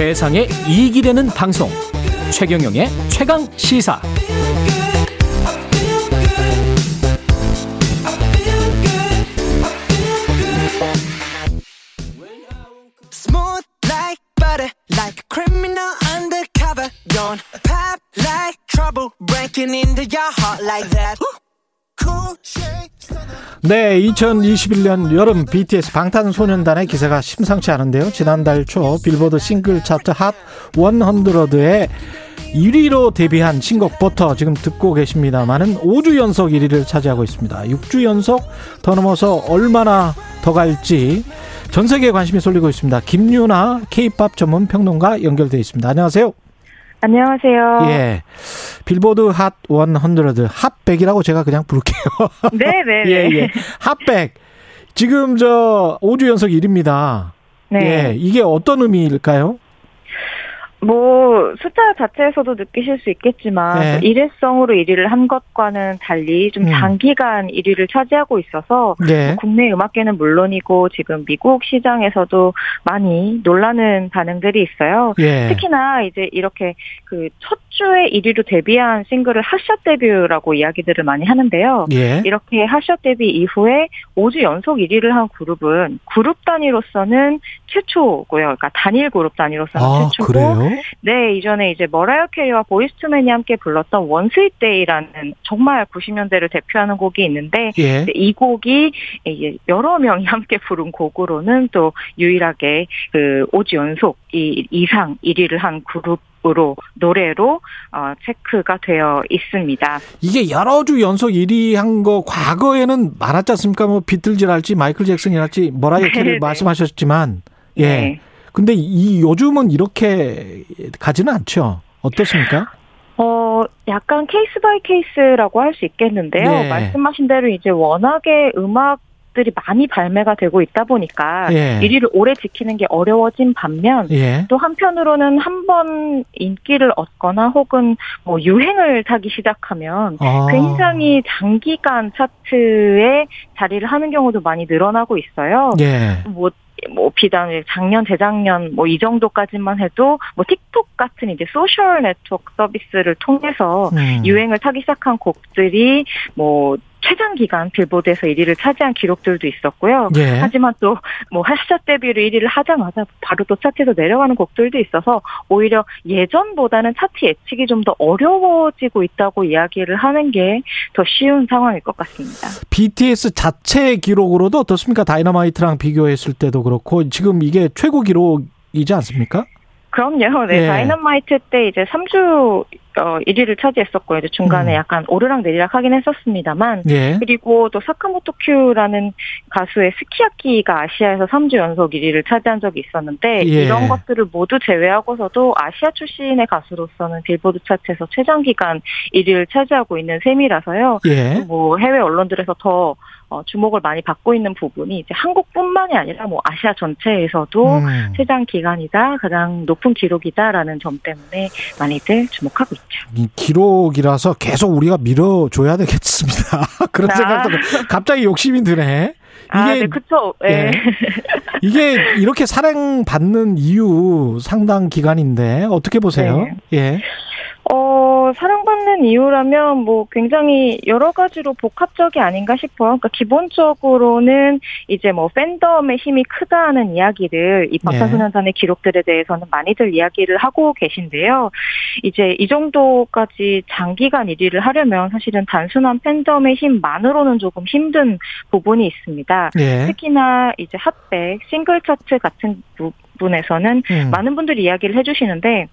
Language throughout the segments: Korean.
세상에 이익이 되는 방송 최경영의 최강 시사 trouble, breaking into your heart like that. Cool shade. 네, 2021년 여름 BTS 방탄소년단의 기세가 심상치 않은데요. 지난달 초 빌보드 싱글 차트 핫 100에 1위로 데뷔한 신곡 버터 지금 듣고 계십니다만은 5주 연속 1위를 차지하고 있습니다. 6주 연속 더 넘어서 얼마나 더 갈지 전 세계에 관심이 쏠리고 있습니다. 김유나 K-팝 전문 평론가 연결돼 있습니다. 안녕하세요. 안녕하세요. 예. 빌보드 핫 100, 핫백이라고 제가 그냥 부를게요. 네네. 예, 예. 핫백. 지금 저 5주 연속 1위입니다. 네. 예. 이게 어떤 의미일까요? 뭐 숫자 자체에서도 느끼실 수 있겠지만 네. 일회성으로 1위를 한 것과는 달리 좀 음. 장기간 1위를 차지하고 있어서 예. 국내 음악계는 물론이고 지금 미국 시장에서도 많이 놀라는 반응들이 있어요. 예. 특히나 이제 이렇게 그 첫 주에 1위로 데뷔한 싱글을 핫샷 데뷔라고 이야기들을 많이 하는데요. 예. 이렇게 핫샷 데뷔 이후에 5주 연속 1위를 한 그룹은 그룹 단위로서는 최초고요. 그러니까 단일 그룹 단위로서는 아, 최초고 그래요? 네, 이전에 이제 머라이어 캐리와 보이스투맨이 함께 불렀던 One Sweet Day라는 정말 90년대를 대표하는 곡이 있는데 예. 이 곡이 여러 명이 함께 부른 곡으로는 또 유일하게 그 5주 연속 이 이상 1위를 한 그룹 으로 노래로 어, 체크가 되어 있습니다. 이게 여러 주 연속 1위 한 거 과거에는 많았지 않습니까? 뭐 비틀즈랄지 마이클 잭슨이랄지 머라이어 네, 캐리 네. 말씀하셨지만 예. 네. 근데 이 요즘은 이렇게 가지는 않죠. 어떻습니까? 어, 약간 case by case라고 할 수 있겠는데요. 네. 말씀하신 대로 이제 워낙에 음악 들이 많이 발매가 되고 있다 보니까 예. 1위를 오래 지키는 게 어려워진 반면 예. 또 한편으로는 한 번 인기를 얻거나 혹은 뭐 유행을 타기 시작하면 아. 굉장히 장기간 차트에 자리를 하는 경우도 많이 늘어나고 있어요. 예. 뭐, 뭐, 비단 작년, 재작년, 뭐, 이 정도까지만 해도, 뭐, 틱톡 같은 이제 소셜 네트워크 서비스를 통해서 음. 유행을 타기 시작한 곡들이, 뭐, 최장 기간 빌보드에서 1위를 차지한 기록들도 있었고요. 예. 하지만 또, 뭐, 핫샷 데뷔를 1위를 하자마자 바로 또 차트에서 내려가는 곡들도 있어서 오히려 예전보다는 차트 예측이 좀 더 어려워지고 있다고 이야기를 하는 게 더 쉬운 상황일 것 같습니다. BTS 자체 기록으로도 어떻습니까? 다이너마이트랑 비교했을 때도 그렇고 지금 이게 최고 기록이지 않습니까? 그럼요. 네. 예. 다이너마이트 때 이제 3주 어 1위를 차지했었고요. 이제 중간에 음. 약간 오르락 내리락 하긴 했었습니다만 예. 그리고 또 사카모토 큐라는 가수의 스키야키가 아시아에서 3주 연속 1위를 차지한 적이 있었는데 예. 이런 것들을 모두 제외하고서도 아시아 출신의 가수로서는 빌보드 차트에서 최장 기간 1위를 차지하고 있는 셈이라서요. 예. 뭐 해외 언론들에서 더 어, 주목을 많이 받고 있는 부분이 이제 한국뿐만이 아니라 뭐 아시아 전체에서도 음. 최장 기간이다, 가장 높은 기록이다라는 점 때문에 많이들 주목하고. 이 기록이라서 계속 우리가 밀어줘야 되겠습니다. 그런 아. 생각도 갑자기 욕심이 드네. 아, 이게 네, 그쵸. 예. 예. 이게 이렇게 사랑받는 이유 상당 기간인데 어떻게 보세요? 예. 어, 사랑받는 이유라면 뭐 굉장히 여러 가지로 복합적이 아닌가 싶어요. 그러니까 기본적으로는 이제 뭐 팬덤의 힘이 크다는 이야기를 이 방탄소년단의 기록들에 대해서는 많이들 이야기를 하고 계신데요. 이제 이 정도까지 장기간 1위를 하려면 사실은 단순한 팬덤의 힘만으로는 조금 힘든 부분이 있습니다. 예. 특히나 이제 핫백, 싱글 차트 같은 부분에서는 음. 많은 분들이 이야기를 해주시는데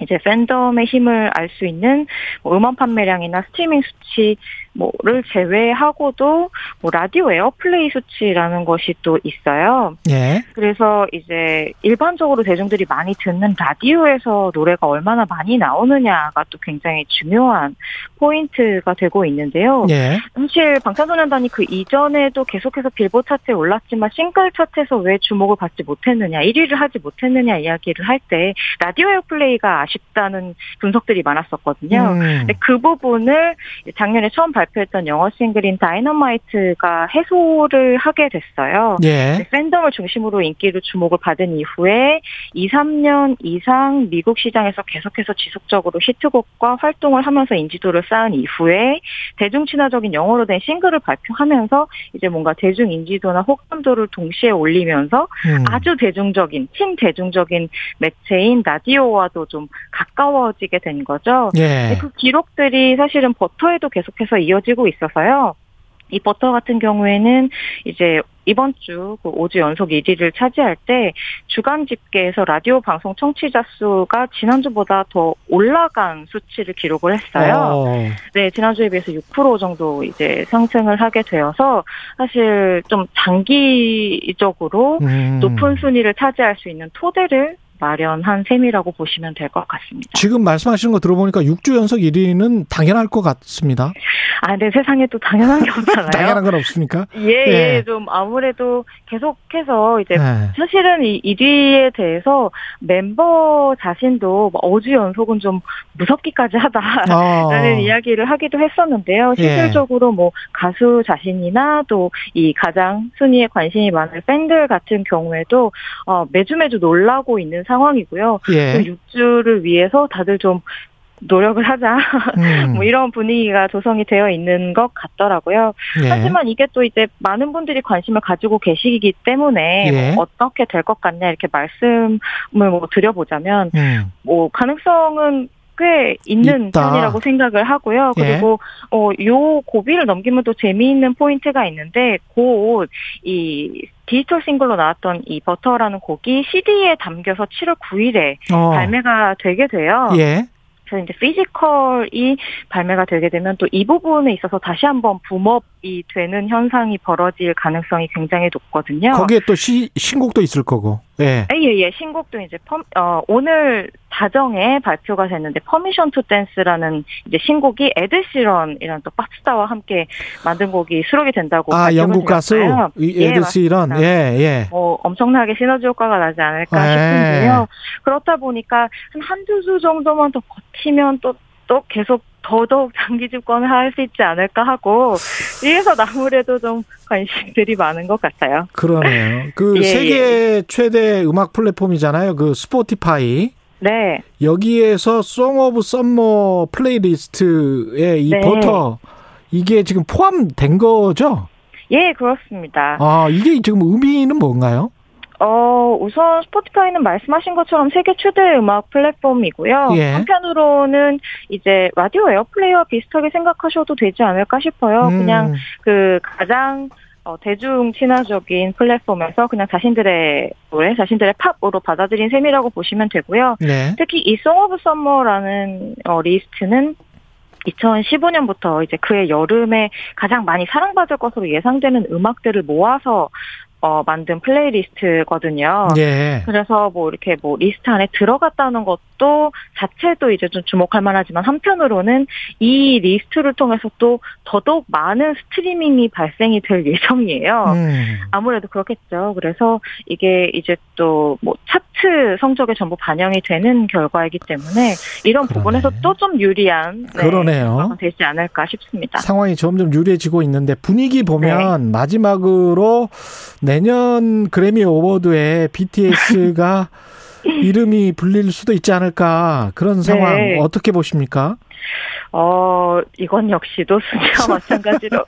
이제 팬덤의 힘을 알 수 있는 뭐 음원 판매량이나 스트리밍 수치 뭐를 제외하고도 뭐 라디오 airplay 수치라는 것이 또 있어요. 예. 그래서 이제 일반적으로 대중들이 많이 듣는 라디오에서 노래가 얼마나 많이 나오느냐가 또 굉장히 중요한 포인트가 되고 있는데요. 예. 사실 방탄소년단이 그 이전에도 계속해서 빌보드 차트에 올랐지만 싱글 차트에서 왜 주목을 받지 못했느냐, 1위를 하지 못했느냐 이야기를 할 때 라디오 airplay가 아쉽다는 분석들이 많았었거든요. 음. 근데 그 부분을 작년에 처음 발표했던 영어 싱글인 다이너마이트 BTS가 해소를 하게 됐어요. 예. 팬덤을 중심으로 인기를 주목을 받은 이후에 2, 3년 이상 미국 시장에서 계속해서 지속적으로 히트곡과 활동을 하면서 인지도를 쌓은 이후에 대중 친화적인 영어로 된 싱글을 발표하면서 이제 뭔가 대중 인지도나 호감도를 동시에 올리면서 음. 아주 대중적인 친대중적인 매체인 라디오와도 좀 가까워지게 된 거죠. 예. 그 기록들이 사실은 버터에도 계속해서 이어지고 있어서요. 이 버터 같은 경우에는 이제 이번 주 5주 연속 1위를 차지할 때 주간 집계에서 라디오 방송 청취자 수가 지난주보다 더 올라간 수치를 기록을 했어요. 어. 네, 지난주에 비해서 6% 정도 이제 상승을 하게 되어서 사실 좀 장기적으로 음. 높은 순위를 차지할 수 있는 토대를 마련한 셈이라고 보시면 될 것 같습니다. 지금 말씀하시는 거 들어보니까 6주 연속 1위는 당연할 것 같습니다. 아, 네, 세상에 또 당연한 게 없잖아요. 당연한 건 없습니까? 예, 예. 예, 좀 아무래도 계속해서 이제 네. 사실은 이 1위에 대해서 멤버 자신도 뭐 어주 연속은 좀 무섭기까지 하다라는 어. 이야기를 하기도 했었는데요. 예. 실질적으로 뭐 가수 자신이나 또 이 가장 순위에 관심이 많은 팬들 같은 경우에도 어, 매주 매주 놀라고 있는 상황이고요. 예. 그 6주를 위해서 다들 좀 노력을 하자. 음. 뭐 이런 분위기가 조성이 되어 있는 것 같더라고요. 예. 하지만 이게 또 이제 많은 분들이 관심을 가지고 계시기 때문에 예. 뭐 어떻게 될 것 같냐 이렇게 말씀을 뭐 드려보자면 음. 뭐 가능성은 꽤 있는 있다. 편이라고 생각을 하고요. 예. 그리고 어 요 고비를 넘기면 또 재미있는 포인트가 있는데 그 이 디지털 싱글로 나왔던 이 버터라는 곡이 CD에 담겨서 7월 9일에 어. 발매가 되게 돼요. 예. 그래서 이제 physical이 발매가 되게 되면 또 이 부분에 있어서 다시 한번 boom up이 되는 현상이 벌어질 가능성이 굉장히 높거든요. 거기에 또 시, 신곡도 있을 거고. 예. 예, 예, 신곡도 이제 펌, 어, 오늘 자정에 발표가 됐는데 Permission to Dance라는 이제 신곡이 에드 시런이라는 또 팝스타와 함께 만든 곡이 수록이 된다고 아, 영국 가수. 이 예, 에드 시런. 맞습니다. 예, 예. 뭐 엄청나게 시너지 효과가 나지 않을까 네. 싶은데요. 그렇다 보니까 한 한두 주 정도만 더 버티면 또, 또 계속 더더욱 장기 집권을 할 수 있지 않을까 하고, 위에서 아무래도 좀 관심들이 많은 것 같아요. 그러네요. 그 예, 세계 최대 음악 플랫폼이잖아요. 그 Spotify. 네. 여기에서 Song of Summer playlist에 이 네. 버터 이게 지금 포함된 거죠? 예, 그렇습니다. 아, 이게 지금 의미는 뭔가요? 어, 우선 Spotify는 말씀하신 것처럼 세계 최대 음악 플랫폼이고요. 예. 한편으로는 이제 라디오 airplay와 비슷하게 생각하셔도 되지 않을까 싶어요. 음, 그냥 그 가장 어, 대중 친화적인 플랫폼에서 그냥 자신들의 노래, 자신들의 팝으로 받아들인 셈이라고 보시면 되고요. 네. 특히 이 Song of Summer라는 어, 리스트는 2015년부터 이제 그의 여름에 가장 많이 사랑받을 것으로 예상되는 음악들을 모아서 어, 만든 playlist거든요. 예. 그래서 뭐 이렇게 뭐 리스트 안에 들어갔다는 것도 자체도 이제 좀 주목할 만하지만 한편으로는 이 리스트를 통해서 또 더더욱 많은 스트리밍이 발생이 될 예정이에요. 음. 아무래도 그렇겠죠. 그래서 이게 이제 또 뭐 차트 성적에 전부 반영이 되는 결과이기 때문에 이런 그러네. 부분에서 또 좀 유리한 네, 그러네요. 되지 않을까 싶습니다. 상황이 점점 유리해지고 있는데 분위기 보면 네. 마지막으로 내년 그래미 어워드에 BTS가 이름이 불릴 수도 있지 않을까 그런 상황 네. 어떻게 보십니까? 어, 이건 역시도 순위와 마찬가지로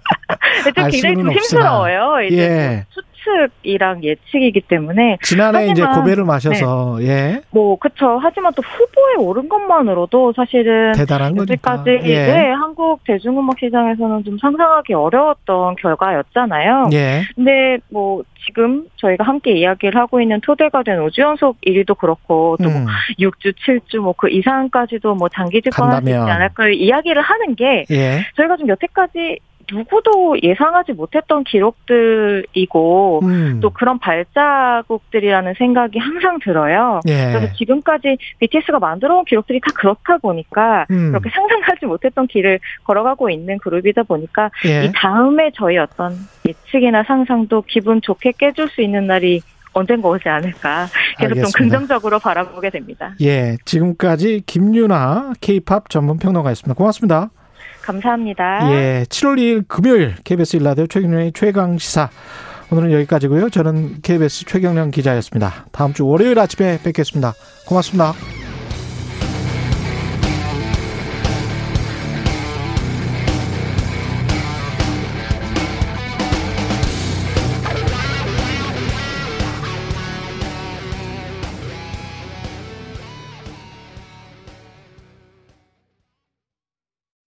좀알 굉장히 힘들어요. 이제 예. 뭐 수측이랑 예측이기 때문에 지난해 이제 하지만, 고배를 마셔서 예뭐 그쵸. 하지만 또 후보에 오른 것만으로도 사실은 대단한 거니까 여태까지 예. 네, 한국 대중음악 시장에서는 좀 상상하기 어려웠던 결과였잖아요. 예. 근데 뭐 지금 저희가 함께 이야기를 하고 있는 토대가 된 5주 연속 1위도 그렇고 또뭐 음. 6주, 7주 뭐 그 이상까지도 뭐 장기 집권할 수 있지. 않을까 이야기를 하는 게 예. 저희가 좀 여태까지 누구도 예상하지 못했던 기록들이고 음. 또 그런 발자국들이라는 생각이 항상 들어요. 예. 그래서 지금까지 BTS가 만들어온 기록들이 다 그렇다 보니까 음. 그렇게 상상하지 못했던 길을 걸어가고 있는 그룹이다 보니까 예. 이 다음에 저희 어떤 예측이나 상상도 기분 좋게 깨줄 수 있는 날이 언젠가 오지 않을까 계속 알겠습니다. 좀 긍정적으로 바라보게 됩니다. 예. 지금까지 김유나 K-팝 전문 평론가였습니다. 고맙습니다. 감사합니다. 예, 7월 2일 금요일 KBS 일라디오 최경련의 최강 시사 오늘은 여기까지고요. 저는 KBS 최경련 기자였습니다. 다음 주 월요일 아침에 뵙겠습니다. 고맙습니다.